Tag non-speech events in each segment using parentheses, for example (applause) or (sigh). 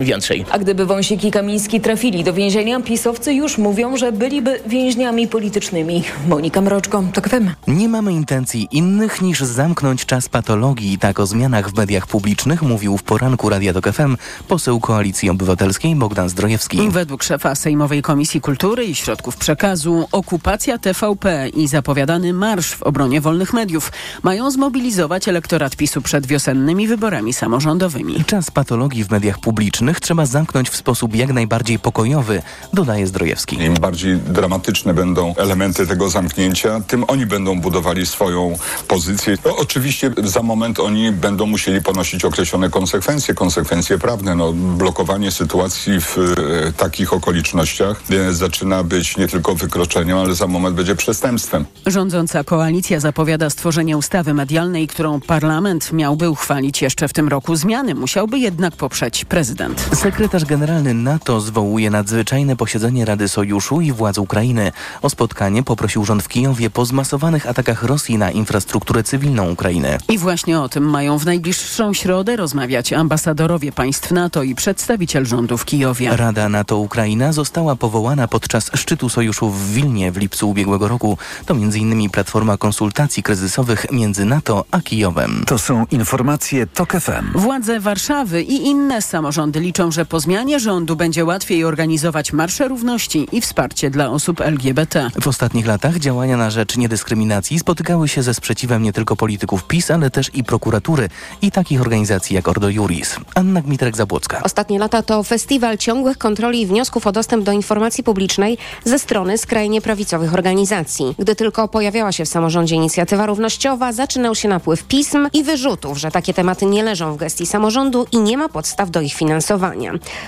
więcej. A gdyby Wąsik i Kamiński trafili do więzienia, pisowcy już mówią, że byliby więźniami politycznymi. Monika Mroczko, to FM. Nie mamy intencji innych niż zamknąć czas patologii. Tak o zmianach w mediach publicznych mówił w poranku Radia Tok FM poseł Koalicji Obywatelskiej Bogdan Zdrojewski. Według szefa Sejmowej Komisji Kultury i Środków Przekazu okupacja TVP i zapowiadany marsz w obronie wolnych mediów mają zmobilizować elektorat PiSu przed wiosennymi wyborami samorządowymi. Czas patologii w mediach publicznych trzeba zamknąć w sposób jak najbardziej pokojowy, dodaje Zdrojewski. Im bardziej dramatyczne będą elementy tego zamknięcia, tym oni będą budowali swoją pozycję. No, oczywiście za moment oni będą musieli ponosić określone konsekwencje, konsekwencje prawne. No, blokowanie sytuacji w e, takich okolicznościach e, zaczyna być nie tylko wykroczeniem, ale za moment będzie przestępstwem. Rządząca koalicja zapowiada stworzenie ustawy medialnej, którą parlament miałby uchwalić jeszcze w tym roku. Zmiany musiałby jednak poprzeć prezydent. Sekretarz generalny NATO zwołuje nadzwyczajne posiedzenie Rady Sojuszu i władz Ukrainy. O spotkanie poprosił rząd w Kijowie po zmasowanych atakach Rosji na infrastrukturę cywilną Ukrainy. I właśnie o tym mają w najbliższą środę rozmawiać ambasadorowie państw NATO i przedstawiciel rządu w Kijowie. Rada NATO-Ukraina została powołana podczas szczytu sojuszu w Wilnie w lipcu ubiegłego roku. To m.in. platforma konsultacji kryzysowych między NATO a Kijowem. To są informacje TOK FM. Władze Warszawy i inne samorządy liczą, że po zmianie rządu będzie łatwiej organizować marsze równości i wsparcie dla osób LGBT. W ostatnich latach działania na rzecz niedyskryminacji spotykały się ze sprzeciwem nie tylko polityków PiS, ale też i prokuratury i takich organizacji jak Ordo Juris. Anna Gmiterek-Zabłocka. Ostatnie lata to festiwal ciągłych kontroli i wniosków o dostęp do informacji publicznej ze strony skrajnie prawicowych organizacji. Gdy tylko pojawiała się w samorządzie inicjatywa równościowa, zaczynał się napływ pism i wyrzutów, że takie tematy nie leżą w gestii samorządu i nie ma podstaw do ich finansowania.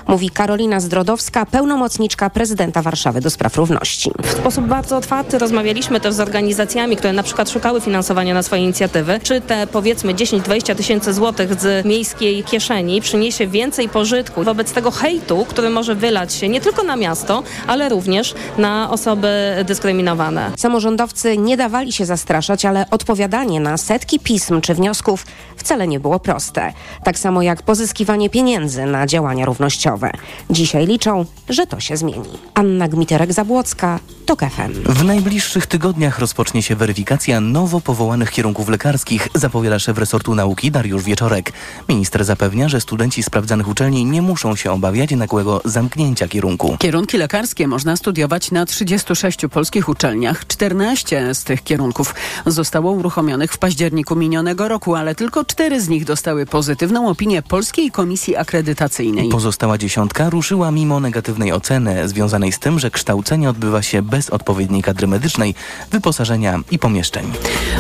Mówi Karolina Zdrodowska, pełnomocniczka prezydenta Warszawy do spraw równości. W sposób bardzo otwarty rozmawialiśmy też z organizacjami, które na przykład szukały finansowania na swoje inicjatywy. Czy te powiedzmy 10-20 tysięcy złotych z miejskiej kieszeni przyniesie więcej pożytku wobec tego hejtu, który może wylać się nie tylko na miasto, ale również na osoby dyskryminowane. Samorządowcy nie dawali się zastraszać, ale odpowiadanie na setki pism czy wniosków wcale nie było proste. Tak samo jak pozyskiwanie pieniędzy na działania równościowe. Dzisiaj liczą, że to się zmieni. Anna Gmiterek-Zabłocka, TOK FM. W najbliższych tygodniach rozpocznie się weryfikacja nowo powołanych kierunków lekarskich, zapowiada szef resortu nauki Dariusz Wieczorek. Minister zapewnia, że studenci sprawdzanych uczelni nie muszą się obawiać nagłego zamknięcia kierunku. Kierunki lekarskie można studiować na 36 polskich uczelniach. 14 z tych kierunków zostało uruchomionych w październiku minionego roku, ale tylko cztery z nich dostały pozytywną opinię Polskiej Komisji Akredytacyjnej. Pozostała dziesiątka ruszyła mimo negatywnej oceny związanej z tym, że kształcenie odbywa się bez odpowiedniej kadry medycznej, wyposażenia i pomieszczeń.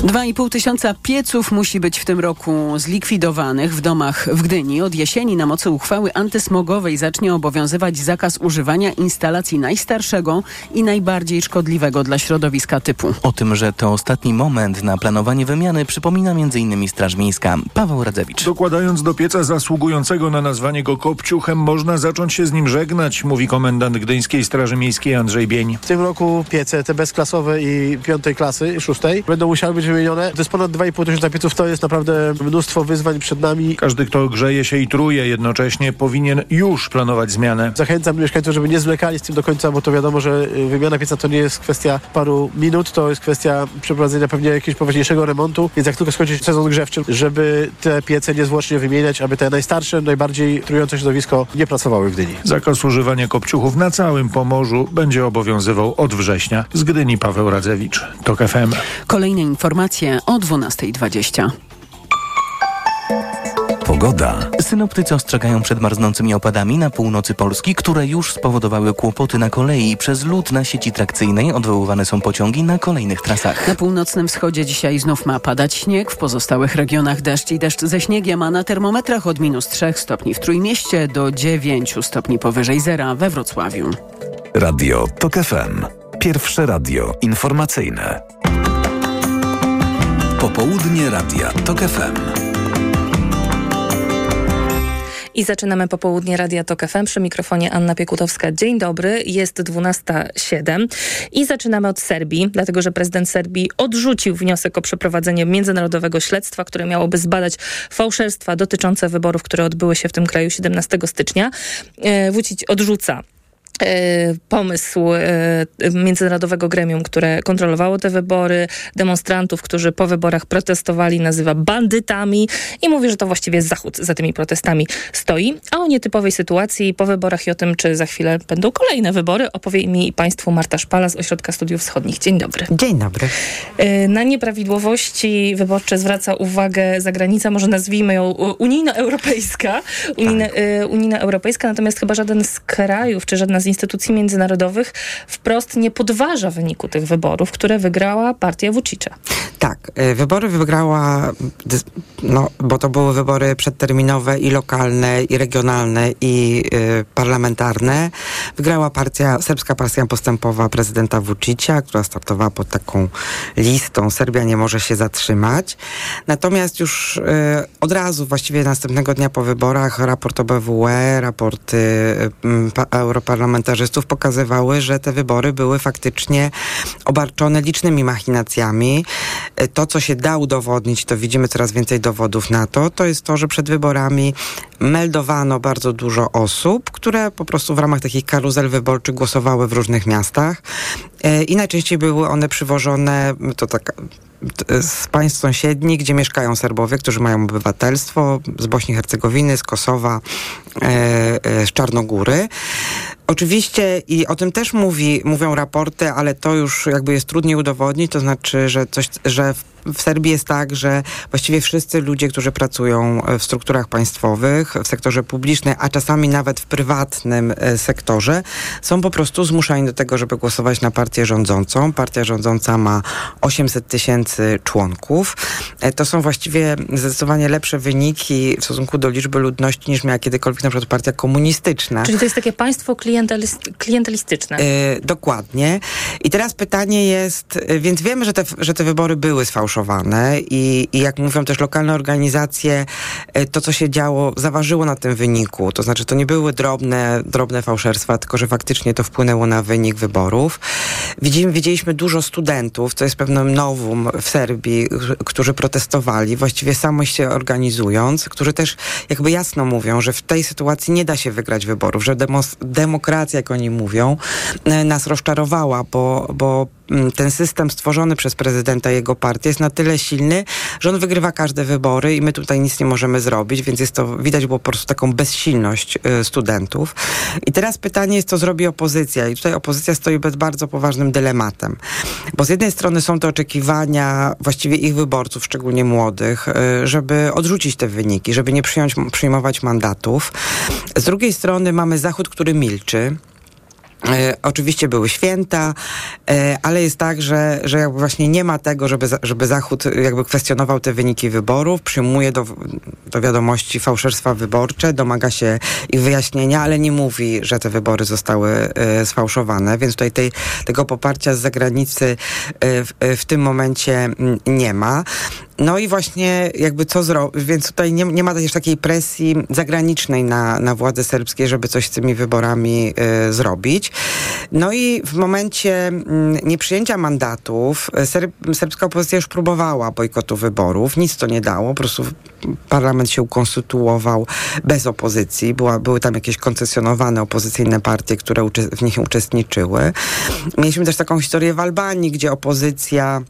2,5 tysiąca pieców musi być w tym roku zlikwidowanych w domach w Gdyni. Od jesieni na mocy uchwały antysmogowej zacznie obowiązywać zakaz używania instalacji najstarszego i najbardziej szkodliwego dla środowiska typu. O tym, że to ostatni moment na planowanie wymiany przypomina m.in. Straż Miejska. Paweł Radzewicz. Dokładając do pieca zasługującego na nazwanie go kopciuchem, można zacząć się z nim żegnać, mówi komendant Gdyńskiej Straży Miejskiej Andrzej Bień. W tym roku piece, te bezklasowe i piątej klasy, szóstej, będą musiały być wymienione. To jest ponad 2,5 tysiąca pieców, to jest naprawdę mnóstwo wyzwań przed nami. Każdy, kto grzeje się i truje jednocześnie, powinien już planować zmianę. Zachęcam mieszkańców, żeby nie zwlekali z tym do końca, bo to wiadomo, że y, wymiana pieca to nie jest kwestia paru minut, to jest kwestia przeprowadzenia pewnie jakiegoś poważniejszego remontu, więc jak tylko skończy się sezon grzewczy, żeby te piece niezwłocznie wymieniać, aby te najstarsze, najbardziej trujące środowisko nie pracowały w Gdyni. Zakaz używania kopciuchów na całym Pomorzu będzie obowiązywał od września. Z Gdyni Paweł Radzewicz, TOK FM. Kolejne informacje o 12.20. Pogoda. Synoptycy ostrzegają przed marznącymi opadami na północy Polski, które już spowodowały kłopoty na kolei. Przez lód na sieci trakcyjnej odwoływane są pociągi na kolejnych trasach. Na północnym wschodzie dzisiaj znów ma padać śnieg, w pozostałych regionach deszcz i deszcz ze śniegiem, a na termometrach od minus 3 stopni w Trójmieście do 9 stopni powyżej zera we Wrocławiu. Radio TOK FM. Pierwsze radio informacyjne. Popołudnie Radia TOK FM. I zaczynamy popołudnie Radia Tok FM przy mikrofonie Anna Piekutowska. Dzień dobry, jest 12.07 i zaczynamy od Serbii, dlatego że prezydent Serbii odrzucił wniosek o przeprowadzenie międzynarodowego śledztwa, które miałoby zbadać fałszerstwa dotyczące wyborów, które odbyły się w tym kraju 17 stycznia. Vucic odrzuca E, pomysł e, międzynarodowego gremium, które kontrolowało te wybory, demonstrantów, którzy po wyborach protestowali, nazywa bandytami i mówi, że to właściwie Zachód za tymi protestami stoi. A o nietypowej sytuacji po wyborach i o tym, czy za chwilę będą kolejne wybory, opowie mi i Państwu Marta Szpala z Ośrodka Studiów Wschodnich. Dzień dobry. Dzień dobry. E, na nieprawidłowości wyborcze zwraca uwagę zagranica, może nazwijmy ją unijno-europejska. Unijna, tak. unijno-europejska, natomiast chyba żaden z krajów, czy żadna z instytucji międzynarodowych wprost nie podważa wyniku tych wyborów, które wygrała partia Vucicia. Tak, y, wybory wygrała, no, bo to były wybory przedterminowe i lokalne, i regionalne, i y, parlamentarne. Wygrała partia, serbska partia postępowa prezydenta Vucicia, która startowała pod taką listą Serbia nie może się zatrzymać. Natomiast już y, od razu, właściwie następnego dnia po wyborach, raport OBWE, raporty y, europarlamentarzystów pokazywały, że te wybory były faktycznie obarczone licznymi machinacjami. E, to, co się da udowodnić, to widzimy coraz więcej dowodów na to, to jest to, że przed wyborami meldowano bardzo dużo osób, które po prostu w ramach takich karuzel wyborczych głosowały w różnych miastach e, i najczęściej były one przywożone, to tak z państw sąsiednich, gdzie mieszkają Serbowie, którzy mają obywatelstwo z Bośni i Hercegowiny, z Kosowa, e, e, z Czarnogóry. Oczywiście i o tym też mówi, mówią raporty, ale to już jakby jest trudniej udowodnić, to znaczy, że coś, że w w Serbii jest tak, że właściwie wszyscy ludzie, którzy pracują w strukturach państwowych, w sektorze publicznym, a czasami nawet w prywatnym e, sektorze, są po prostu zmuszani do tego, żeby głosować na partię rządzącą. Partia rządząca ma 800 tysięcy członków. E, to są właściwie zdecydowanie lepsze wyniki w stosunku do liczby ludności niż miała kiedykolwiek na przykład partia komunistyczna. Czyli to jest takie państwo klientelistyczne. Yy, dokładnie. I teraz pytanie jest, więc wiemy, że te, że te wybory były sfałszowane sfałszowane i, i jak mówią też lokalne organizacje, e, to co się działo zaważyło na tym wyniku. To znaczy to nie były drobne, drobne fałszerstwa, tylko że faktycznie to wpłynęło na wynik wyborów. Widzimy, widzieliśmy dużo studentów, co jest pewnym nowum w Serbii, którzy protestowali, właściwie samo się organizując, którzy też jakby jasno mówią, że w tej sytuacji nie da się wygrać wyborów, że demokracja, jak oni mówią, e, nas rozczarowała, bo, bo ten system stworzony przez prezydenta i jego partię jest na tyle silny, że on wygrywa każde wybory i my tutaj nic nie możemy zrobić, więc jest to, widać było po prostu taką bezsilność y, studentów. I teraz pytanie jest, co zrobi opozycja i tutaj opozycja stoi bez bardzo poważnym dylematem, bo z jednej strony są to oczekiwania właściwie ich wyborców, szczególnie młodych, y, żeby odrzucić te wyniki, żeby nie przyjąć, przyjmować mandatów. Z drugiej strony mamy Zachód, który milczy, E, oczywiście były święta, e, ale jest tak, że, że jakby właśnie nie ma tego, żeby, żeby Zachód jakby kwestionował te wyniki wyborów, przyjmuje do, do wiadomości fałszerstwa wyborcze, domaga się ich wyjaśnienia, ale nie mówi, że te wybory zostały e, sfałszowane, więc tutaj tej, tego poparcia z zagranicy e, w, w tym momencie nie ma. No i właśnie jakby co zrobić, więc tutaj nie, nie ma też takiej presji zagranicznej na, na władze serbskie, żeby coś z tymi wyborami y, zrobić. No i w momencie y, nieprzyjęcia mandatów y, serb, serbska opozycja już próbowała bojkotu wyborów, nic to nie dało, po prostu parlament się ukonstytuował bez opozycji, Była, były tam jakieś koncesjonowane opozycyjne partie, które w nich uczestniczyły. Mieliśmy też taką historię w Albanii, gdzie opozycja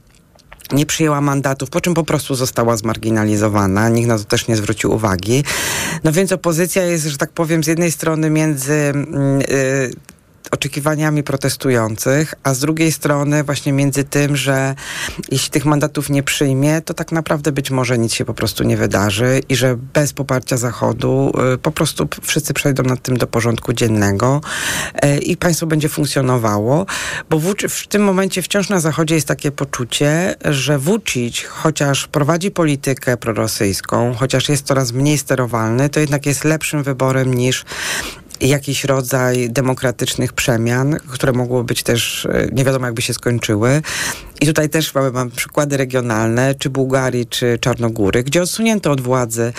nie przyjęła mandatów, po czym po prostu została zmarginalizowana. Nikt na to też nie zwrócił uwagi. No więc opozycja jest, że tak powiem, z jednej strony między yy, oczekiwaniami protestujących, a z drugiej strony właśnie między tym, że jeśli tych mandatów nie przyjmie, to tak naprawdę być może nic się po prostu nie wydarzy i że bez poparcia Zachodu y, po prostu wszyscy przejdą nad tym do porządku dziennego y, i państwo będzie funkcjonowało, bo w, w tym momencie wciąż na Zachodzie jest takie poczucie, że Vucic, chociaż prowadzi politykę prorosyjską, chociaż jest coraz mniej sterowalny, to jednak jest lepszym wyborem niż jakiś rodzaj demokratycznych przemian, które mogły być też, e, nie wiadomo jakby się skończyły. I tutaj też mamy, mamy przykłady regionalne, czy Bułgarii, czy Czarnogóry, gdzie odsunięto od władzy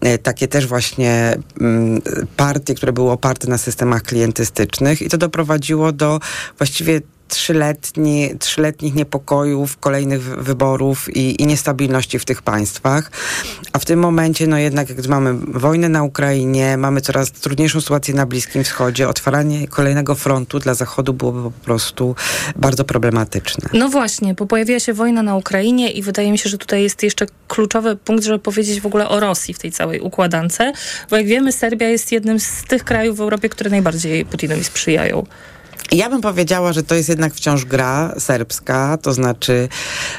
e, takie też właśnie mm, partie, które były oparte na systemach klientystycznych i to doprowadziło do właściwie trzyletni, trzyletnich niepokojów, kolejnych wyborów i, i, niestabilności w tych państwach. A w tym momencie, no jednak jak mamy wojnę na Ukrainie, mamy coraz trudniejszą sytuację na Bliskim Wschodzie, otwaranie kolejnego frontu dla Zachodu byłoby po prostu bardzo problematyczne. No właśnie, bo pojawiła się wojna na Ukrainie i wydaje mi się, że tutaj jest jeszcze kluczowy punkt, żeby powiedzieć w ogóle o Rosji w tej całej układance, bo jak wiemy, Serbia jest jednym z tych krajów w Europie, które najbardziej Putinowi sprzyjają. Ja bym powiedziała, że to jest jednak wciąż gra serbska, to znaczy,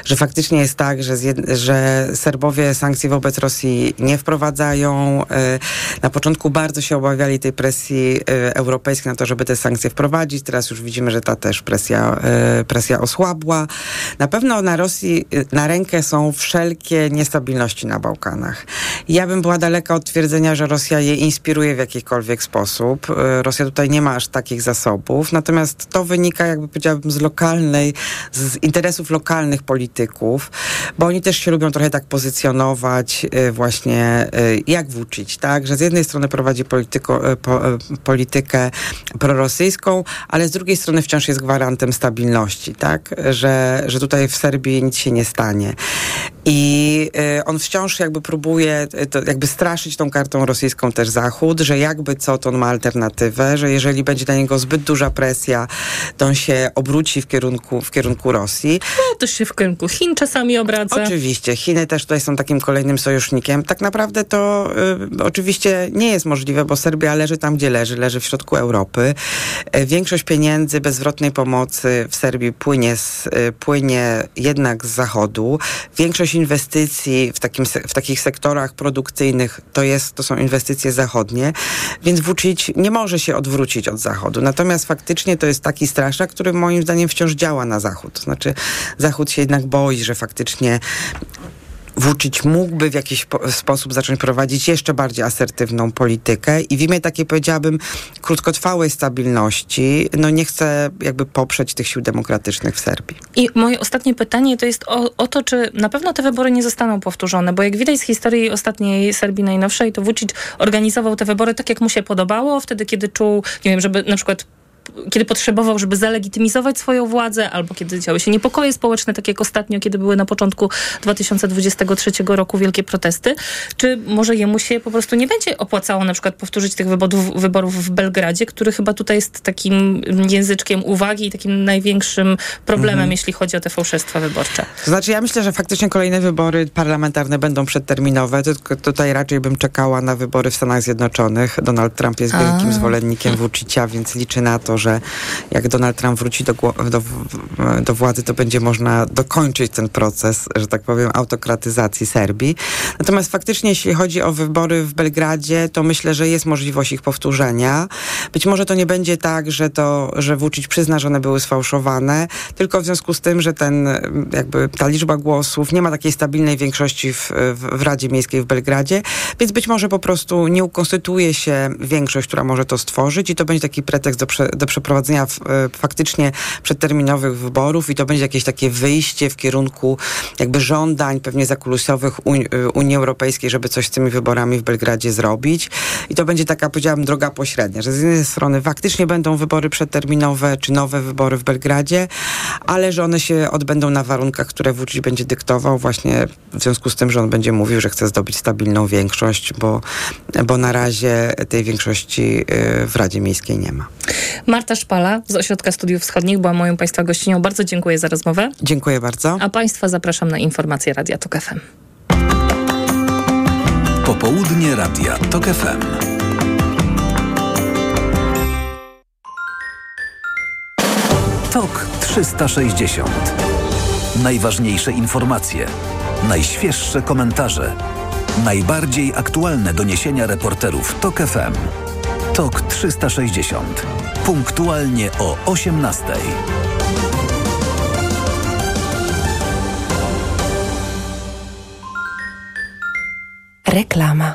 że faktycznie jest tak, że, że Serbowie sankcji wobec Rosji nie wprowadzają. E, na początku bardzo się obawiali tej presji e, europejskiej na to, żeby te sankcje wprowadzić. Teraz już widzimy, że ta też presja, e, presja osłabła. Na pewno na Rosji na rękę są wszelkie niestabilności na Bałkanach. Ja bym była daleka od twierdzenia, że Rosja je inspiruje w jakikolwiek sposób. Rosja tutaj nie ma aż takich zasobów, natomiast Natomiast to wynika, jakby powiedziałabym, z lokalnej, z interesów lokalnych polityków, bo oni też się lubią trochę tak pozycjonować y, właśnie y, jak włóczyć, tak? Że z jednej strony prowadzi polityko, y, po, politykę prorosyjską, ale z drugiej strony wciąż jest gwarantem stabilności, tak? Że, że tutaj w Serbii nic się nie stanie. I on wciąż jakby próbuje jakby straszyć tą kartą rosyjską też Zachód, że jakby co, to on ma alternatywę, że jeżeli będzie na niego zbyt duża presja, to on się obróci w kierunku, w kierunku Rosji. No, to się w kierunku Chin czasami obraca. Oczywiście. Chiny też tutaj są takim kolejnym sojusznikiem. Tak naprawdę to y, oczywiście nie jest możliwe, bo Serbia leży tam, gdzie leży. Leży w środku Europy. Y, większość pieniędzy bezwrotnej pomocy w Serbii płynie, z, y, płynie jednak z zachodu. Większość inwestycji w, takim, w takich sektorach produkcyjnych to, jest, to są inwestycje zachodnie, więc Vucic nie może się odwrócić od zachodu. Natomiast faktycznie to jest taki straszak, który moim zdaniem wciąż działa na Zachód. Znaczy Zachód się jednak boi, że faktycznie Włóczyć mógłby w jakiś sposób zacząć prowadzić jeszcze bardziej asertywną politykę i w imię takiej, powiedziałabym, krótkotrwałej stabilności, no nie chce jakby poprzeć tych sił demokratycznych w Serbii. I moje ostatnie pytanie to jest o, o to, czy na pewno te wybory nie zostaną powtórzone, bo jak widać z historii ostatniej Serbii najnowszej, to Vucic organizował te wybory tak, jak mu się podobało, wtedy, kiedy czuł, nie wiem, żeby na przykład kiedy potrzebował, żeby zalegitymizować swoją władzę, albo kiedy działy się niepokoje społeczne, tak jak ostatnio, kiedy były na początku 2023 roku wielkie protesty, czy może jemu się po prostu nie będzie opłacało na przykład powtórzyć tych wyborów, wyborów w Belgradzie, który chyba tutaj jest takim języczkiem uwagi i takim największym problemem, mhm. jeśli chodzi o te fałszerstwa wyborcze. To znaczy, ja myślę, że faktycznie kolejne wybory parlamentarne będą przedterminowe, tylko tutaj raczej bym czekała na wybory w Stanach Zjednoczonych. Donald Trump jest wielkim A. zwolennikiem Vucicia, więc liczy na to, że jak Donald Trump wróci do, do, do władzy, to będzie można dokończyć ten proces, że tak powiem, autokratyzacji Serbii. Natomiast faktycznie, jeśli chodzi o wybory w Belgradzie, to myślę, że jest możliwość ich powtórzenia. Być może to nie będzie tak, że to, że Vucic przyzna, że one były sfałszowane, tylko w związku z tym, że ten, jakby ta liczba głosów nie ma takiej stabilnej większości w, w, Radzie Miejskiej w Belgradzie, więc być może po prostu nie ukonstytuuje się większość, która może to stworzyć i to będzie taki pretekst do, prze, do przeprowadzenia e, faktycznie przedterminowych wyborów i to będzie jakieś takie wyjście w kierunku jakby żądań pewnie zakulusowych e, Unii Europejskiej, żeby coś z tymi wyborami w Belgradzie zrobić. I to będzie taka, powiedziałabym, droga pośrednia, że z jednej strony faktycznie będą wybory przedterminowe czy nowe wybory w Belgradzie, ale że one się odbędą na warunkach, które Vucic będzie dyktował właśnie w związku z tym, że on będzie mówił, że chce zdobyć stabilną większość, bo, bo na razie tej większości e, w Radzie Miejskiej nie ma. Marta Szpala z Ośrodka Studiów Wschodnich była moją Państwa gościnią. Bardzo dziękuję za rozmowę. Dziękuję bardzo. A Państwa zapraszam na informacje Radia TOK FM. Popołudnie Radia TOK FM. TOK 360. Najważniejsze informacje, najświeższe komentarze, najbardziej aktualne doniesienia reporterów TOK FM. TOK 360. Punktualnie o 18. Reklama.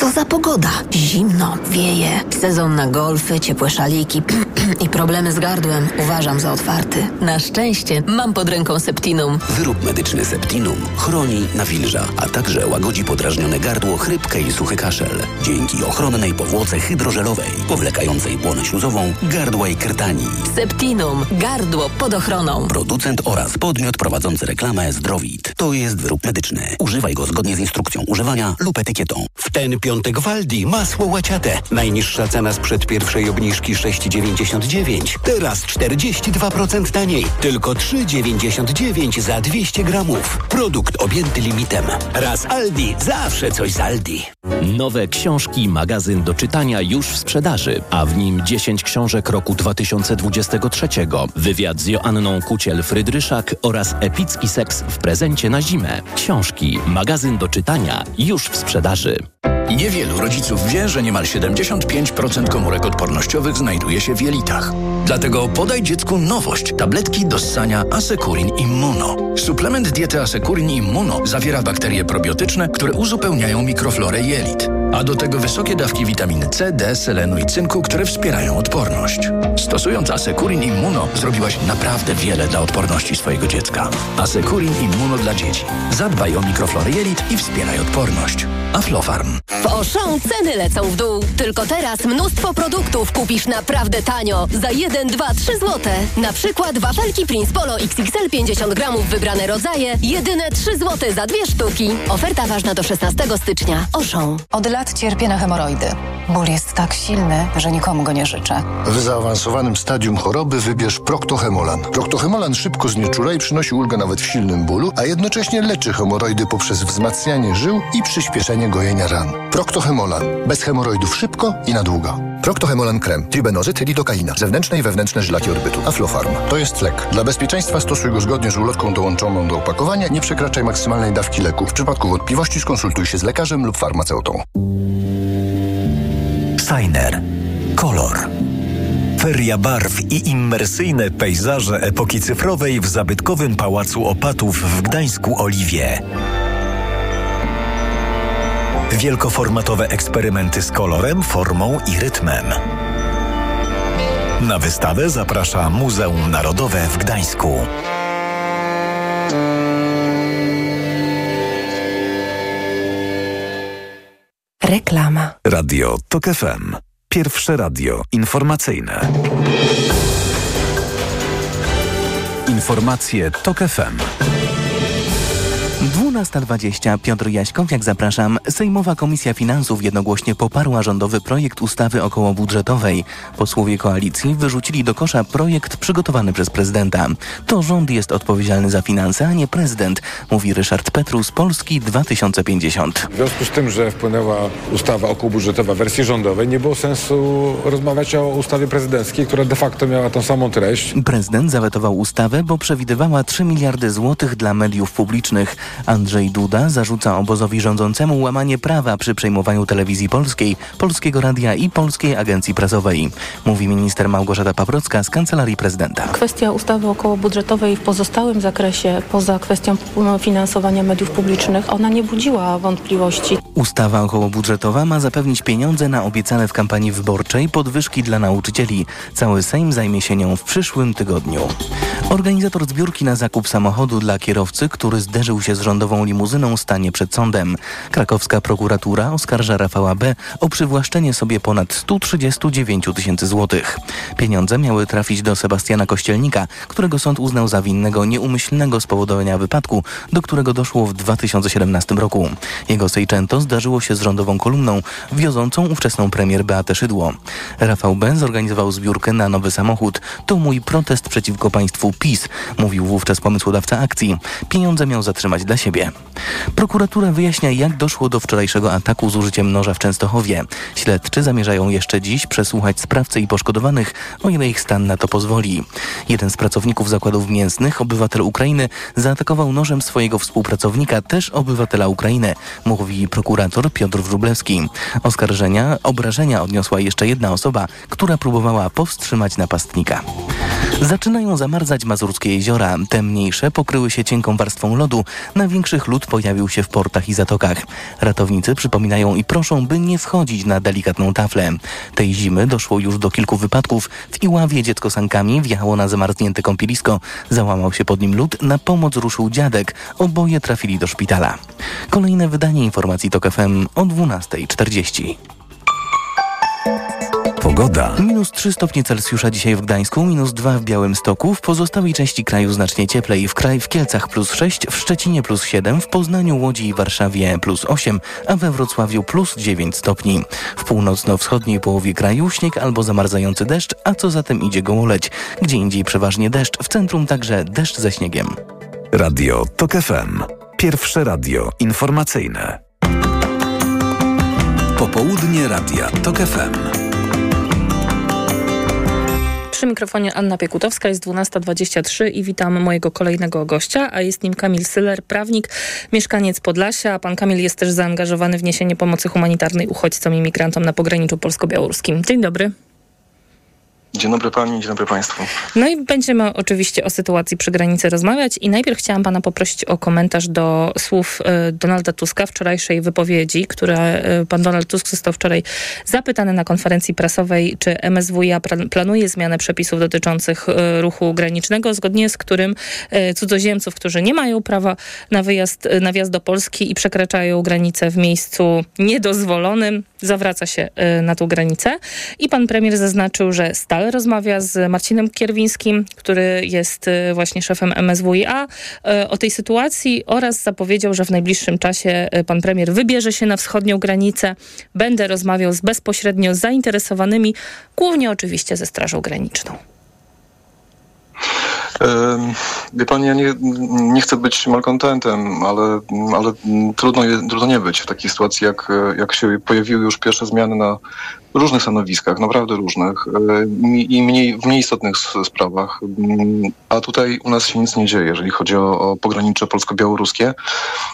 Co za pogoda? Zimno, wieje, sezon na golfy, ciepłe szaliki (clears throat) i problemy z gardłem uważam za otwarty. Na szczęście mam pod ręką Septinum. Wyrób medyczny Septinum chroni, nawilża, a także łagodzi podrażnione gardło, chrypkę i suchy kaszel. Dzięki ochronnej powłoce hydrożelowej, powlekającej błonę śluzową, gardła i krtani. Septinum. Gardło pod ochroną. Producent oraz podmiot prowadzący reklamę Zdrowit. To jest wyrób medyczny. Używaj go zgodnie z instrukcją używania lub etykietą. W ten piątek Aldi masło łaciate. Najniższa cena sprzed pierwszej obniżki 6,99. Teraz 42% taniej. Tylko 3,99 za 200 gramów. Produkt objęty limitem. Raz Aldi, zawsze coś z Aldi. Nowe książki, magazyn do czytania już w sprzedaży, a w nim 10 książek roku 2023. Wywiad z Joanną Kuciel-Frydryszak oraz epicki seks w prezencie na zimę. Książki, magazyn do czytania już w sprzedaży. Niewielu rodziców wie, że niemal 75% komórek odpornościowych znajduje się w jelitach. Dlatego podaj dziecku nowość. Tabletki do ssania Asekurin Immuno. Suplement diety Asekurin Immuno zawiera bakterie probiotyczne, które uzupełniają mikroflorę jelit. A do tego wysokie dawki witaminy C, D, selenu i cynku, które wspierają odporność. Stosując Asekurin Immuno zrobiłaś naprawdę wiele dla odporności swojego dziecka. Asekurin Immuno dla dzieci. Zadbaj o mikroflorę jelit i wspieraj odporność. Aflofarm. W Auchan ceny lecą w dół. Tylko teraz mnóstwo produktów kupisz naprawdę tanio. Za 1, 2, 3 złote. Na przykład wafelki Prince Polo XXL 50 gramów wybrane rodzaje. Jedyne 3 złote za dwie sztuki. Oferta ważna do 16 stycznia. Auchan. Od lat cierpię na hemoroidy. Ból jest tak silny, że nikomu go nie życzę. W zaawansowanym stadium choroby wybierz Proctohemolan. Proctohemolan szybko znieczula i przynosi ulgę nawet w silnym bólu, a jednocześnie leczy hemoroidy poprzez wzmacnianie żył i przyspieszenie gojenia ran. Proctohemolan. Bez hemoroidów szybko i na długo. Proctohemolan krem. Tribenozyt, lidokaina. Zewnętrzne i wewnętrzne żylaki odbytu. Aflofarm. To jest lek. Dla bezpieczeństwa stosuj go zgodnie z ulotką dołączoną do opakowania. Nie przekraczaj maksymalnej dawki leku. W przypadku wątpliwości skonsultuj się z lekarzem lub farmaceutą. Signer. Kolor. Feria barw i immersyjne pejzaże epoki cyfrowej w zabytkowym Pałacu Opatów w Gdańsku Oliwie. Wielkoformatowe eksperymenty z kolorem, formą i rytmem. Na wystawę zaprasza Muzeum Narodowe w Gdańsku. Reklama. Radio TOK FM. Pierwsze radio informacyjne. Informacje TOK FM. 12.20. Piotr Jaśkowiak, zapraszam. Sejmowa Komisja Finansów jednogłośnie poparła rządowy projekt ustawy okołobudżetowej. Posłowie koalicji wyrzucili do kosza projekt przygotowany przez prezydenta. To rząd jest odpowiedzialny za finanse, a nie prezydent, mówi Ryszard Petrus, Polski 2050. W związku z tym, że wpłynęła ustawa okołobudżetowa w wersji rządowej, nie było sensu rozmawiać o ustawie prezydenckiej, która de facto miała tą samą treść. Prezydent zawetował ustawę, bo przewidywała 3 miliardy złotych dla mediów publicznych. Andrzej Duda zarzuca obozowi rządzącemu łamanie prawa przy przejmowaniu telewizji polskiej, Polskiego Radia i Polskiej Agencji Prasowej. Mówi minister Małgorzata Paprocka z Kancelarii Prezydenta. Kwestia ustawy okołobudżetowej w pozostałym zakresie, poza kwestią finansowania mediów publicznych, ona nie budziła wątpliwości. Ustawa okołobudżetowa ma zapewnić pieniądze na obiecane w kampanii wyborczej podwyżki dla nauczycieli. Cały Sejm zajmie się nią w przyszłym tygodniu. Organizator zbiórki na zakup samochodu dla kierowcy, który zderzył się z rządową limuzyną, stanie przed sądem. Krakowska prokuratura oskarża Rafała B. o przywłaszczenie sobie ponad 139 tysięcy złotych. Pieniądze miały trafić do Sebastiana Kościelnika, którego sąd uznał za winnego nieumyślnego spowodowania wypadku, do którego doszło w 2017 roku. Jego sejczęto zdarzyło się z rządową kolumną wiozącą ówczesną premier Beatę Szydło. Rafał B. zorganizował zbiórkę na nowy samochód. To mój protest przeciwko państwu PiS, mówił wówczas pomysłodawca akcji. Pieniądze miał zatrzymać dla siebie. Prokuratura wyjaśnia, jak doszło do wczorajszego ataku z użyciem noża w Częstochowie. Śledczy zamierzają jeszcze dziś przesłuchać sprawcę i poszkodowanych, o ile ich stan na to pozwoli. Jeden z pracowników zakładów mięsnych, obywatel Ukrainy, zaatakował nożem swojego współpracownika, też obywatela Ukrainy, mówi prokurator Piotr Wróblewski. Oskarżenia, obrażenia odniosła jeszcze jedna osoba, która próbowała powstrzymać napastnika. Zaczynają zamarzać mazurskie jeziora. Te mniejsze pokryły się cienką warstwą lodu, na największych lód pojawił się w portach i zatokach. Ratownicy przypominają i proszą, by nie wchodzić na delikatną taflę. Tej zimy doszło już do kilku wypadków. W Iławie dziecko sankami wjechało na zamarznięte kąpielisko. Załamał się pod nim lód, na pomoc ruszył dziadek. Oboje trafili do szpitala. Kolejne wydanie informacji TOK FM o 12.40. Pogoda. Minus 3 stopnie Celsjusza dzisiaj w Gdańsku, minus 2 w Białymstoku, w pozostałej części kraju znacznie cieplej. W kraj w Kielcach plus 6, w Szczecinie plus 7, w Poznaniu, Łodzi i Warszawie plus 8, a we Wrocławiu plus 9 stopni. W północno-wschodniej połowie kraju śnieg albo zamarzający deszcz, a co zatem idzie gołoleć. Gdzie indziej przeważnie deszcz, w centrum także deszcz ze śniegiem. Radio TOK FM. Pierwsze radio informacyjne. Popołudnie Radia TOK FM. Przy mikrofonie Anna Piekutowska jest 12.23 i witam mojego kolejnego gościa, a jest nim Kamil Syler, prawnik, mieszkaniec Podlasia. Pan Kamil jest też zaangażowany w niesienie pomocy humanitarnej uchodźcom i migrantom na pograniczu polsko-białoruskim. Dzień dobry. Dzień dobry pani, dzień dobry państwu. No i będziemy oczywiście o sytuacji przy granicy rozmawiać i najpierw chciałam pana poprosić o komentarz do słów y, Donalda Tuska, wczorajszej wypowiedzi, które y, pan Donald Tusk został wczoraj zapytany na konferencji prasowej, czy MSWiA planuje zmianę przepisów dotyczących y, ruchu granicznego, zgodnie z którym cudzoziemców, którzy nie mają prawa na wyjazd, na wjazd do Polski i przekraczają granicę w miejscu niedozwolonym, zawraca się na tą granicę. I pan premier zaznaczył, że stal rozmawia z Marcinem Kierwińskim, który jest y, właśnie szefem MSWiA y, o tej sytuacji oraz zapowiedział, że w najbliższym czasie pan premier wybierze się na wschodnią granicę. Będę rozmawiał z bezpośrednio zainteresowanymi, głównie oczywiście ze Strażą Graniczną. Wie pan, ja nie, nie chcę być malkontentem, ale, ale trudno, trudno nie być w takiej sytuacji, jak, jak się pojawiły już pierwsze zmiany na różnych stanowiskach, naprawdę różnych i mniej, w mniej istotnych sprawach. A tutaj u nas się nic nie dzieje, jeżeli chodzi o, o pogranicze polsko-białoruskie.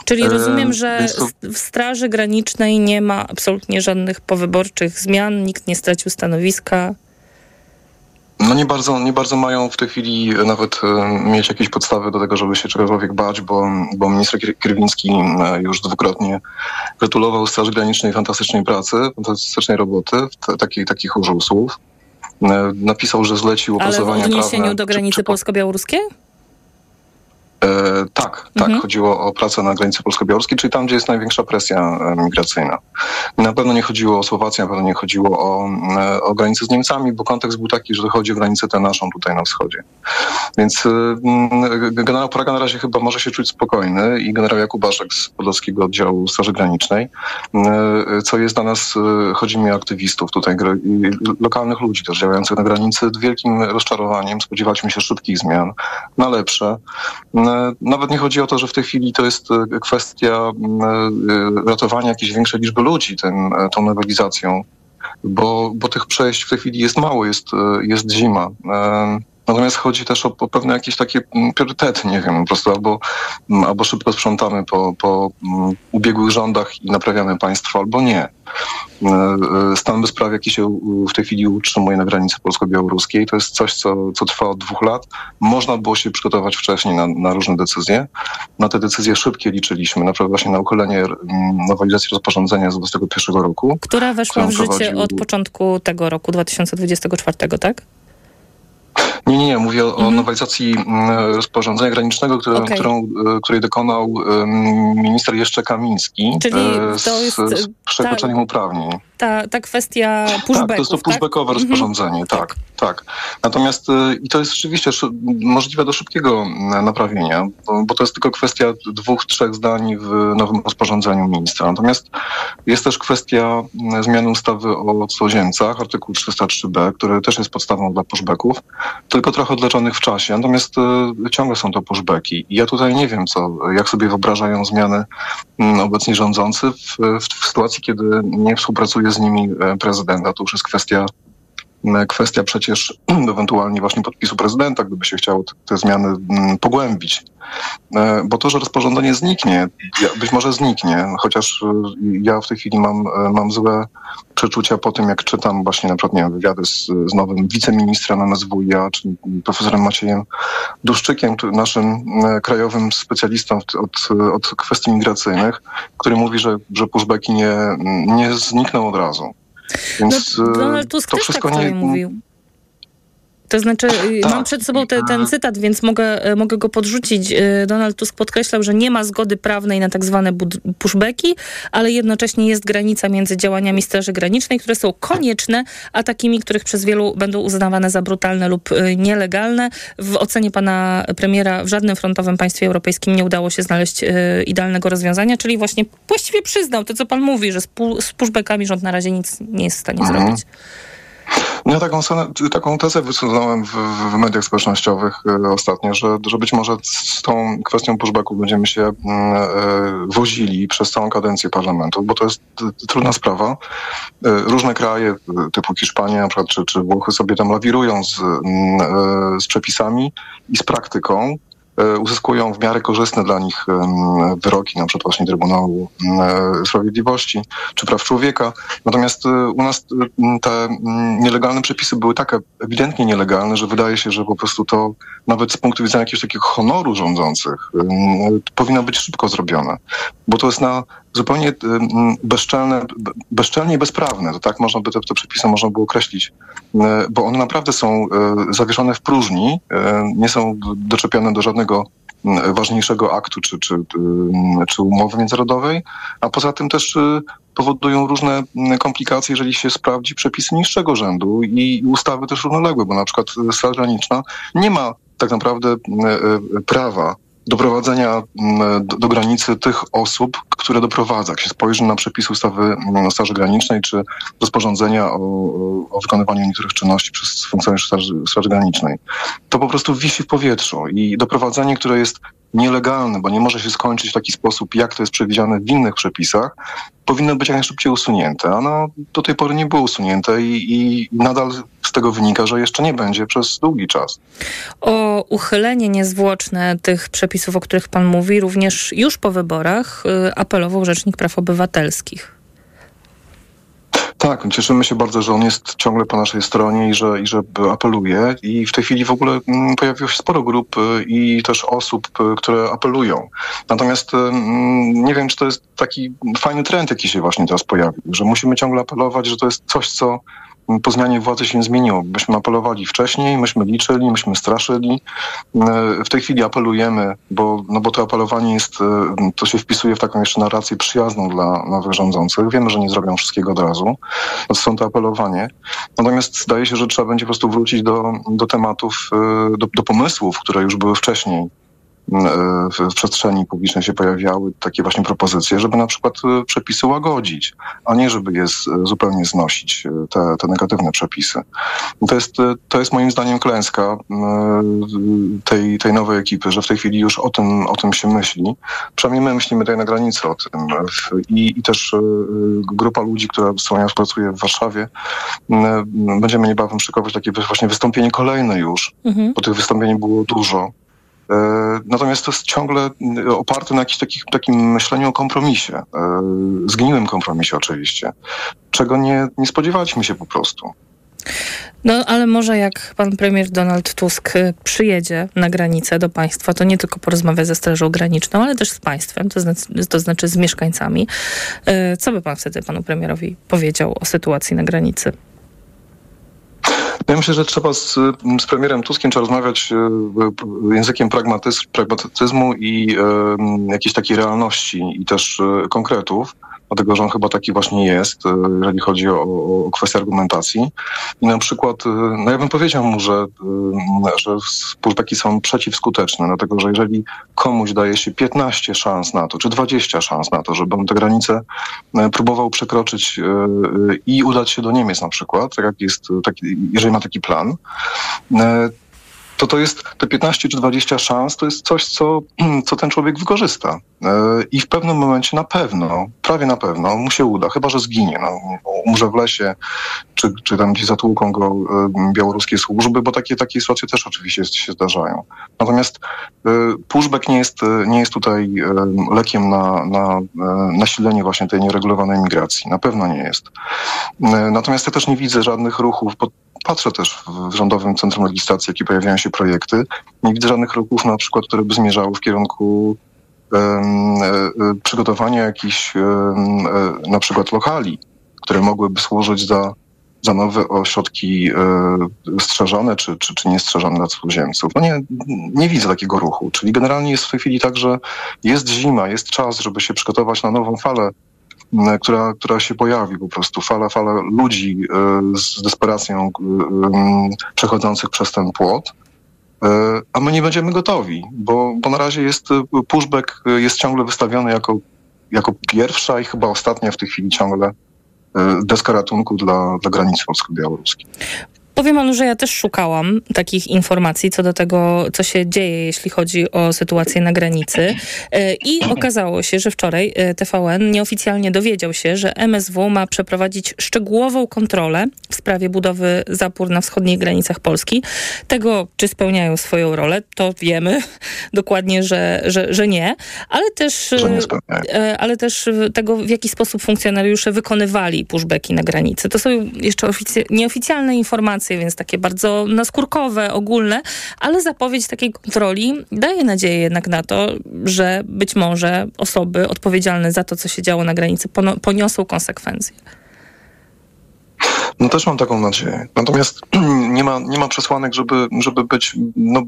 Czyli rozumiem, że w Straży Granicznej nie ma absolutnie żadnych powyborczych zmian, nikt nie stracił stanowiska. No nie bardzo, nie bardzo mają w tej chwili nawet e, mieć jakieś podstawy do tego, żeby się czegokolwiek bać, bo, bo minister Kierwiński e, już dwukrotnie gratulował Straży Granicznej fantastycznej pracy, fantastycznej roboty, takich, takich użył słów. E, napisał, że zlecił opracowania prawne... Ale w odniesieniu do granicy polsko-białoruskiej? E, tak, tak. Mhm. Chodziło o pracę na granicy polsko-białoruskiej, czyli tam, gdzie jest największa presja e, migracyjna. Na pewno nie chodziło o Słowację, na pewno nie chodziło o, e, o granicę z Niemcami, bo kontekst był taki, że chodzi o granicę tę naszą tutaj na wschodzie. Więc generał Praga na razie chyba może się czuć spokojny i generał Jakub Baszek z Podolskiego Oddziału Straży Granicznej, co jest dla nas, chodzi mi o aktywistów tutaj, lokalnych ludzi też działających na granicy, wielkim rozczarowaniem. Spodziewaliśmy się szybkich zmian na lepsze. Nawet nie chodzi o to, że w tej chwili to jest e, kwestia e, ratowania jakiejś większej liczby ludzi tym, e, tą nowelizacją, bo, bo tych przejść w tej chwili jest mało, jest, jest zima. Natomiast chodzi też o, o, pewne jakieś takie priorytety, nie wiem, po prostu albo, albo szybko sprzątamy po, po ubiegłych rządach i naprawiamy państwo, albo nie. E, e, stan bezprawia, jaki się w tej chwili utrzymuje na granicy polsko-białoruskiej, to jest coś, co, co trwa od dwóch lat. Można było się przygotować wcześniej na, na różne decyzje. Na te decyzje szybkie liczyliśmy, na przykład właśnie na uchylenie nowelizacji rozporządzenia z 2021 roku. Która weszła w życie prowadził... od początku tego roku, 2024, tak? Nie, nie, nie. Mówię mhm. o nowelizacji mm, rozporządzenia granicznego, które, okay. którą, e, której dokonał minister jeszcze Kamiński Czyli to jest, z, z przekroczeniem ta, uprawnień. Ta, ta kwestia pushbacków, Tak, to jest to tak? pushbackowe tak? rozporządzenie, tak, tak, tak. Natomiast e, i to jest rzeczywiście możliwe do szybkiego naprawienia, bo, to jest tylko kwestia dwóch, trzech zdań w nowym rozporządzeniu ministra. Natomiast jest też kwestia zmiany ustawy o cudzoziemcach, artykuł 303b, który też jest podstawą dla pushbacków tylko trochę odleczonych w czasie. Natomiast y, ciągle są to pushbacki. I ja tutaj nie wiem, co, jak sobie wyobrażają zmiany y, obecni rządzący w, w, w, sytuacji, kiedy nie współpracuje z nimi e, prezydent. A to już jest kwestia kwestia przecież (clears throat) ewentualnie właśnie podpisu prezydenta, gdyby się chciało te, zmiany mm, pogłębić. E, bo to, że rozporządzenie zniknie, być może zniknie, chociaż e, ja w tej chwili mam, e, mam złe przeczucia po tym, jak czytam właśnie na przykład nie wywiady z, z nowym wiceministrem MSWiA, czyli profesorem Maciejem Duszczykiem, naszym krajowym specjalistą od, od kwestii migracyjnych, który mówi, że, że pushbacki nie, nie znikną od razu. Więc no, Donald Tusk to też wszystko tak nie, mówił. To znaczy, y, Tak. mam przed sobą te, ten cytat, więc mogę, y, mogę go podrzucić. Y, Donald Tusk podkreślał, że nie ma zgody prawnej na tak zwane pushbacki, ale jednocześnie jest granica między działaniami Straży Granicznej, które są konieczne, a takimi, których przez wielu będą uznawane za brutalne lub nielegalne. W ocenie pana premiera w żadnym frontowym państwie europejskim nie udało się znaleźć idealnego rozwiązania, czyli właśnie właściwie przyznał to, co pan mówi, że z, pu- z pushbackami rząd na razie nic nie jest w stanie Mhm. zrobić. Ja taką, taką tezę wysunąłem w, w mediach społecznościowych e, ostatnio, że, że być może z tą kwestią pushbacku będziemy się mm, e, wozili przez całą kadencję parlamentu, bo to jest trudna sprawa. E, różne kraje e, typu Hiszpania czy, czy Włochy sobie tam lawirują z, mm, e, z przepisami i z praktyką uzyskują w miarę korzystne dla nich wyroki, na przykład właśnie Trybunału e, Sprawiedliwości czy Praw Człowieka. Natomiast e, u nas e, te nielegalne przepisy były tak ewidentnie nielegalne, że wydaje się, że po prostu to nawet z punktu widzenia jakiegoś takiego honoru rządzących powinno być szybko zrobione. Bo to jest na zupełnie bezczelne, be- bezczelnie i bezprawne. To tak można by te, te przepisy można było określić, E, bo one naprawdę są e, zawieszone w próżni, e, nie są doczepione do żadnego m, ważniejszego aktu czy, czy, czy umowy międzynarodowej, a poza tym też e, powodują różne komplikacje, jeżeli się sprawdzi przepisy niższego rzędu i ustawy też równoległe, bo na przykład e, Straż Graniczna nie ma tak naprawdę e, prawa doprowadzenia m, do, granicy tych osób, które doprowadza. Jak się spojrzy na przepisy ustawy m, o Straży Granicznej czy rozporządzenia o- o wykonywaniu niektórych czynności przez funkcjonariuszy Straży, Straży Granicznej, to po prostu wisi w powietrzu i doprowadzenie, które jest nielegalne, bo nie może się skończyć w taki sposób, jak to jest przewidziane w innych przepisach, powinno być jak najszybciej usunięte. Ono do tej pory nie było usunięte i, i nadal z tego wynika, że jeszcze nie będzie przez długi czas. O uchylenie niezwłoczne tych przepisów, o których pan mówi, również już po wyborach y, apelował Rzecznik Praw Obywatelskich. Tak, cieszymy się bardzo, że on jest ciągle po naszej stronie i że, i że apeluje. I w tej chwili w ogóle mm, pojawiło się sporo grup y, i też osób, y, które apelują. Natomiast mm, nie wiem, czy to jest taki fajny trend, jaki się właśnie teraz pojawił, że musimy ciągle apelować, że to jest coś, co po zmianie władzy się zmieniło. Myśmy apelowali wcześniej, myśmy liczyli, myśmy straszyli. Y, W tej chwili apelujemy, bo, no bo to apelowanie jest, y, to się wpisuje w taką jeszcze narrację przyjazną dla nowych rządzących. Wiemy, że nie zrobią wszystkiego od razu. To są to apelowanie. Natomiast zdaje się, że trzeba będzie po prostu wrócić do, do tematów, y, do, do pomysłów, które już były wcześniej w, przestrzeni publicznej się pojawiały takie właśnie propozycje, żeby na przykład y, przepisy łagodzić, a nie żeby je zupełnie znosić, y, te, te negatywne przepisy. To jest, y, to jest moim zdaniem klęska tej, tej nowej ekipy, że w tej chwili już o tym, o tym się myśli. Przynajmniej my myślimy tutaj na granicy o tym. I, i też grupa ludzi, która ja współpracuję w Warszawie, będziemy niebawem szykować takie właśnie wystąpienie kolejne już, Mhm. bo tych wystąpień było dużo. E, Natomiast to jest ciągle y, oparte na jakimś takim myśleniu o kompromisie, e, zgniłym kompromisie oczywiście, czego nie, nie spodziewaliśmy się po prostu. No, ale może jak pan premier Donald Tusk y, przyjedzie na granicę do państwa, to nie tylko porozmawia ze Strażą Graniczną, ale też z państwem, to znaczy, to znaczy z mieszkańcami. Y, Co by pan wtedy panu premierowi powiedział o sytuacji na granicy? Ja myślę, że trzeba z, z premierem Tuskiem trzeba rozmawiać e, językiem pragmatyz, pragmatyzmu i e, jakiejś takiej realności i też e, konkretów, dlatego że on chyba taki właśnie jest, e, jeżeli chodzi o, o, kwestię argumentacji. I na przykład, e, no ja bym powiedział mu, że, e, że pushbacki są przeciwskuteczne, dlatego że jeżeli komuś daje się 15 szans na to, czy 20 szans na to, żeby on tę granicę próbował przekroczyć i udać się do Niemiec na przykład, tak jak jest, taki, jeżeli ma taki plan, to to jest te 15 czy 20 szans, to jest coś, co, (clears throat) co ten człowiek wykorzysta. I w pewnym momencie na pewno, prawie na pewno, mu się uda, chyba że zginie. No, umrze w lesie, czy, czy tam gdzieś zatłuką go białoruskie służby, bo takie, takie sytuacje też oczywiście się zdarzają. Natomiast pushback nie jest, nie jest tutaj lekiem na, na nasilenie właśnie tej nieregulowanej migracji. Na pewno nie jest. Natomiast ja też nie widzę żadnych ruchów, bo patrzę też w Rządowym Centrum Legislacji, jakie pojawiają się projekty. Nie widzę żadnych ruchów na przykład, które by zmierzały w kierunku przygotowania jakichś na przykład lokali, które mogłyby służyć za, za nowe ośrodki strzeżone czy, czy, czy niestrzeżone dla cudzoziemców. No nie, nie widzę takiego ruchu. Czyli generalnie jest w tej chwili tak, że jest zima, jest czas, żeby się przygotować na nową falę która, która się pojawi po prostu, fala, fala ludzi z desperacją przechodzących przez ten płot, a my nie będziemy gotowi, bo, bo na razie jest pushback jest ciągle wystawiony jako, jako pierwsza i chyba ostatnia w tej chwili ciągle deska ratunku dla, dla granicy polsko-białoruskiej. Powiem panu, że ja też szukałam takich informacji co do tego, co się dzieje, jeśli chodzi o sytuację na granicy. E, I okazało się, że wczoraj e, TVN nieoficjalnie dowiedział się, że MSW ma przeprowadzić szczegółową kontrolę w sprawie budowy zapór na wschodnich granicach Polski. Tego, czy spełniają swoją rolę, to wiemy (laughs) dokładnie, że, że, że nie, ale też, e, ale też tego, w jaki sposób funkcjonariusze wykonywali pushbacki na granicy. To są jeszcze nieoficjalne informacje więc takie bardzo naskórkowe, ogólne, ale zapowiedź takiej kontroli daje nadzieję jednak na to, że być może osoby odpowiedzialne za to, co się działo na granicy, poniosą konsekwencje. No też mam taką nadzieję. Natomiast (clears throat) nie ma, nie ma przesłanek, żeby, żeby być no,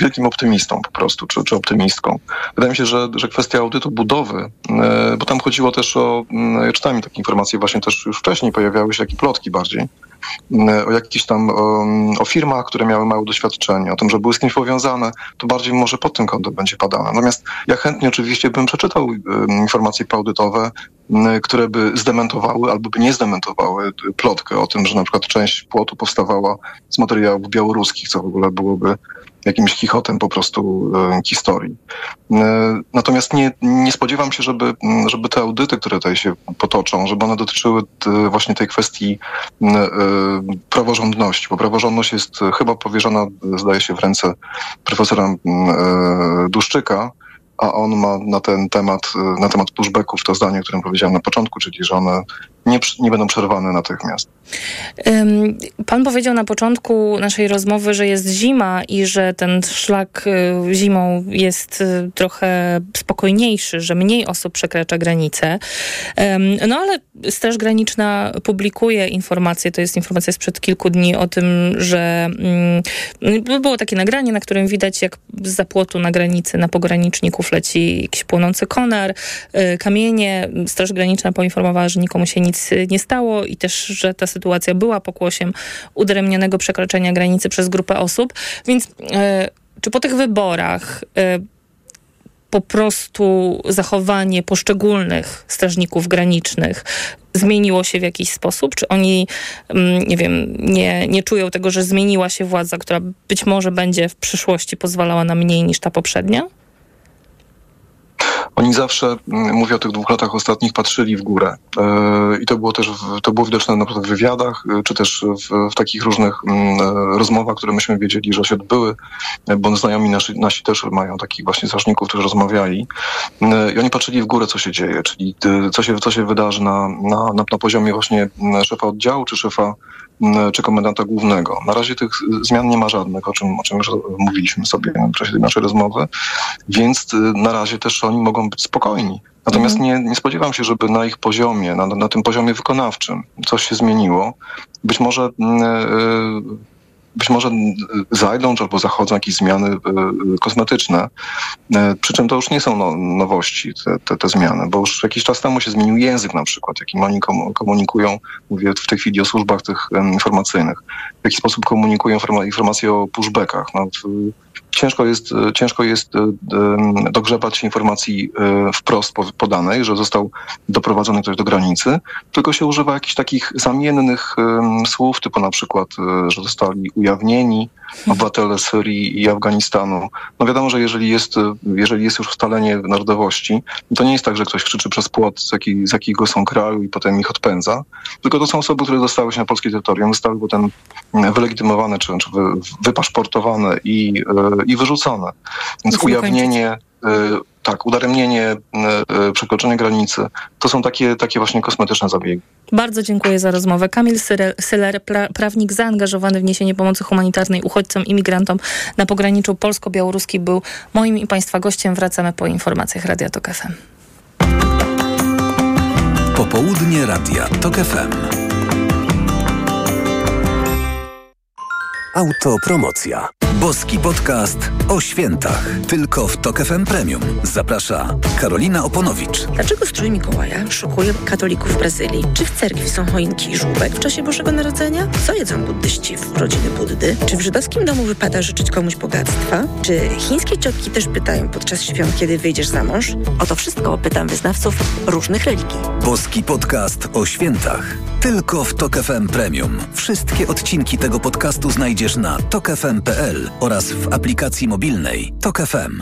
wielkim optymistą po prostu, czy, czy optymistką. Wydaje mi się, że, że kwestia audytu budowy, e, bo tam chodziło też o, mm, ja czytałem takie informacje właśnie też już wcześniej, pojawiały się takie plotki bardziej, mm, o jakichś tam o, o, firmach, które miały małe doświadczenie, o tym, że były z kimś powiązane, to bardziej może pod tym kątem będzie padane. Natomiast ja chętnie oczywiście bym przeczytał informacje paudytowe, które by zdementowały albo by nie zdementowały plotkę o tym, że na przykład część płotu powstawała z materiałów białoruskich, co w ogóle byłoby jakimś chichotem po prostu e, historii. E, natomiast nie, nie spodziewam się, żeby, żeby te audyty, które tutaj się potoczą, żeby one dotyczyły właśnie tej kwestii praworządności, bo praworządność jest chyba powierzona, zdaje się, w ręce profesora Duszczyka, a on ma na ten temat, na temat pushbacków to zdanie, o którym powiedziałem na początku, czyli że one nie, nie będą przerwane natychmiast. Pan powiedział na początku naszej rozmowy, że jest zima i że ten szlak y, zimą jest y, trochę spokojniejszy, że mniej osób przekracza granicę. No ale Straż Graniczna publikuje informacje, to jest informacja sprzed kilku dni o tym, że mm, było takie nagranie, na którym widać jak z zapłotu na granicy na pograniczników leci jakiś płonący konar, y, kamienie. Straż Graniczna poinformowała, że nikomu się nic nic nie stało i też, że ta sytuacja była pokłosiem udaremnionego przekroczenia granicy przez grupę osób. Więc e, czy po tych wyborach e, po prostu zachowanie poszczególnych strażników granicznych zmieniło się w jakiś sposób? Czy oni, mm, nie wiem, nie, nie czują tego, że zmieniła się władza, która być może będzie w przyszłości pozwalała na mniej niż ta poprzednia? Oni zawsze, mm, mówię o tych dwóch latach ostatnich, patrzyli w górę. E, I to było też, to było widoczne na przykład w wywiadach, e, czy też w, w takich różnych mm, e, rozmowach, które myśmy wiedzieli, że się odbyły, bo znajomi nasi, nasi też mają takich właśnie strażników, którzy rozmawiali. I oni patrzyli w górę, co się dzieje, czyli co się, co się wydarzy na, na, na, poziomie właśnie mm, szefa oddziału, czy szefa czy komendanta głównego. Na razie tych zmian nie ma żadnych, o czym, o czym już mówiliśmy sobie w czasie tej naszej rozmowy, więc na razie też oni mogą być spokojni. Natomiast mm. nie, nie spodziewam się, żeby na ich poziomie, na, na tym poziomie wykonawczym coś się zmieniło. Być może yy, być może zajdą albo zachodzą jakieś zmiany e, kosmetyczne. E, przy czym to już nie są no, nowości, te, te, te, zmiany, bo już jakiś czas temu się zmienił język na przykład, jakim oni komunikują, mówię w tej chwili o służbach tych informacyjnych, w jaki sposób komunikują informacje o pushbackach. No, ciężko jest, ciężko jest dogrzebać informacji e, wprost podanej, że został doprowadzony ktoś do granicy, tylko się używa jakichś takich zamiennych słów, typu na przykład, że zostali ujawnieni, obywatele Syrii i Afganistanu. No wiadomo, że jeżeli jest, jeżeli jest już ustalenie narodowości, to nie jest tak, że ktoś krzyczy przez płot, z, jaki, z jakiego są kraju i potem ich odpędza, tylko to są osoby, które dostały się na polskie terytorium, zostały potem wylegitymowane czy, czy wy, wypaszportowane i, i wyrzucone. Więc ujawnienie tak, udaremnienie, przekroczenie granicy, to są takie, takie właśnie kosmetyczne zabiegi. Bardzo dziękuję za rozmowę. Kamil Syler, pra, prawnik zaangażowany w niesienie pomocy humanitarnej uchodźcom i migrantom na pograniczu polsko-białoruski był moim i Państwa gościem. Wracamy po informacjach Radia Tok FM. Popołudnie Radia Tok FM. Autopromocja. Boski podcast o świętach. Tylko w Tok FM Premium. Zaprasza Karolina Oponowicz. Dlaczego strój Mikołaja szokuje katolików w Brazylii? Czy w cerkwi są choinki i żółbek w czasie Bożego Narodzenia? Co jedzą buddyści w rodziny Buddy? Czy w żydowskim domu wypada życzyć komuś bogactwa? Czy chińskie ciotki też pytają podczas świąt, kiedy wyjdziesz za mąż? O to wszystko pytam wyznawców różnych religii. Boski podcast o świętach. Tylko w Tok FM Premium. Wszystkie odcinki tego podcastu znajdziesz na tokefm.pl oraz w aplikacji mobilnej Tok FM.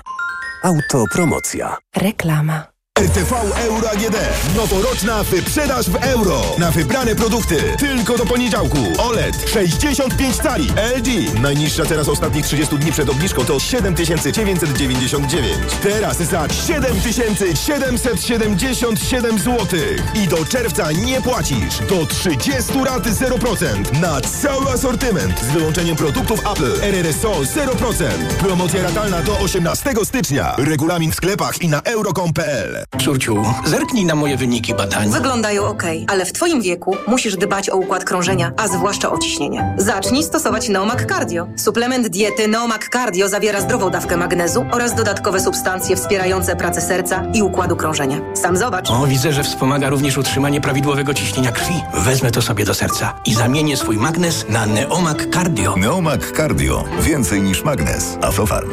Autopromocja. Reklama. RTV Euro AGD. Noworoczna wyprzedaż w euro. Na wybrane produkty. Tylko do poniedziałku. OLED 65 cali. LG. Najniższa teraz ostatnich 30 dni przed obniżką to 7999. Teraz za 7777 zł. I do czerwca nie płacisz. Do 30 rat 0%. Na cały asortyment. Z wyłączeniem produktów Apple. RRSO 0%. Promocja ratalna do 18 stycznia. Regulamin w sklepach i na euro.com.pl. Córciu, zerknij na moje wyniki badań. Wyglądają ok, ale w Twoim wieku musisz dbać o układ krążenia, a zwłaszcza o ciśnienie. Zacznij stosować Neomak Cardio. Suplement diety Neomak Cardio zawiera zdrową dawkę magnezu oraz dodatkowe substancje wspierające pracę serca i układu krążenia. Sam zobacz. O, widzę, że wspomaga również utrzymanie prawidłowego ciśnienia krwi. Wezmę to sobie do serca i zamienię swój magnez na Neomak Cardio. Neomak Cardio. Więcej niż magnez. Aflofarm.